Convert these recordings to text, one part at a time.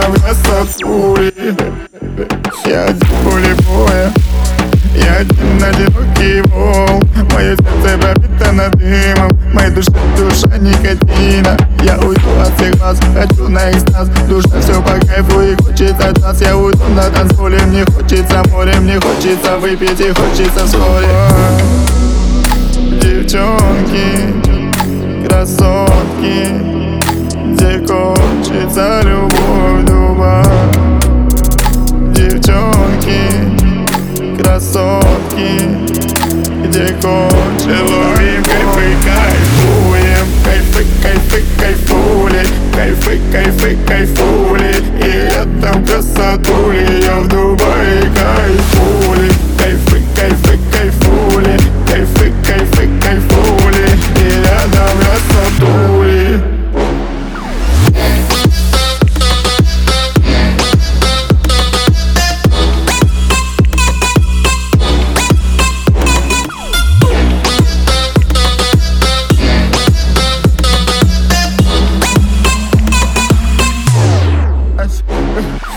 в пули Я один поле боя Я один одинокий волк Мое сердце пропитано дымом Моей душе душа никотина. Я уйду от всех вас, хочу на экстаз Душа все по кайфу и хочется джаз Я уйду на танцполе, мне хочется море Мне хочется выпить и хочется вскоре. Девчонки, красотки Где кончится любовь? Где кончится Ловим кайфы, кайфуем. Кайфы, кайфы, кайфули. Кайфы, кайфы, кайфули. И летом красотули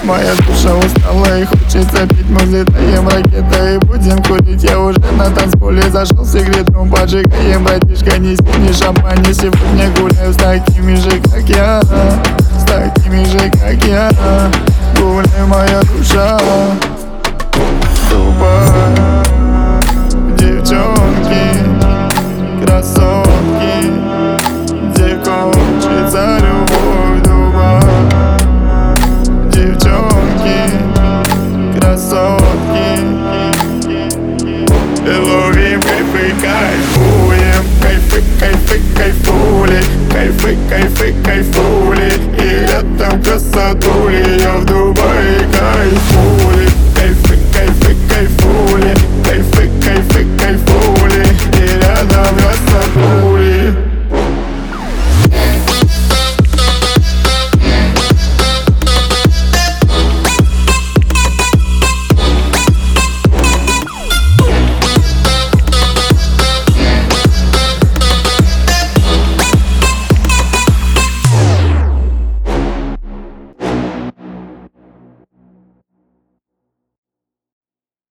Моя душа устала и хочется пить Мы взлетаем ракетой и будем курить. Я уже на танцполе зашел в секретрум Поджигаем, братишка, неси мне шампань И сегодня гуляю с такими же, как я. С такими же, как я. Гуляй, моя душа. Дубай Кайфы, кайфы, кайфули. И летом красотули Я в Дубае кайфули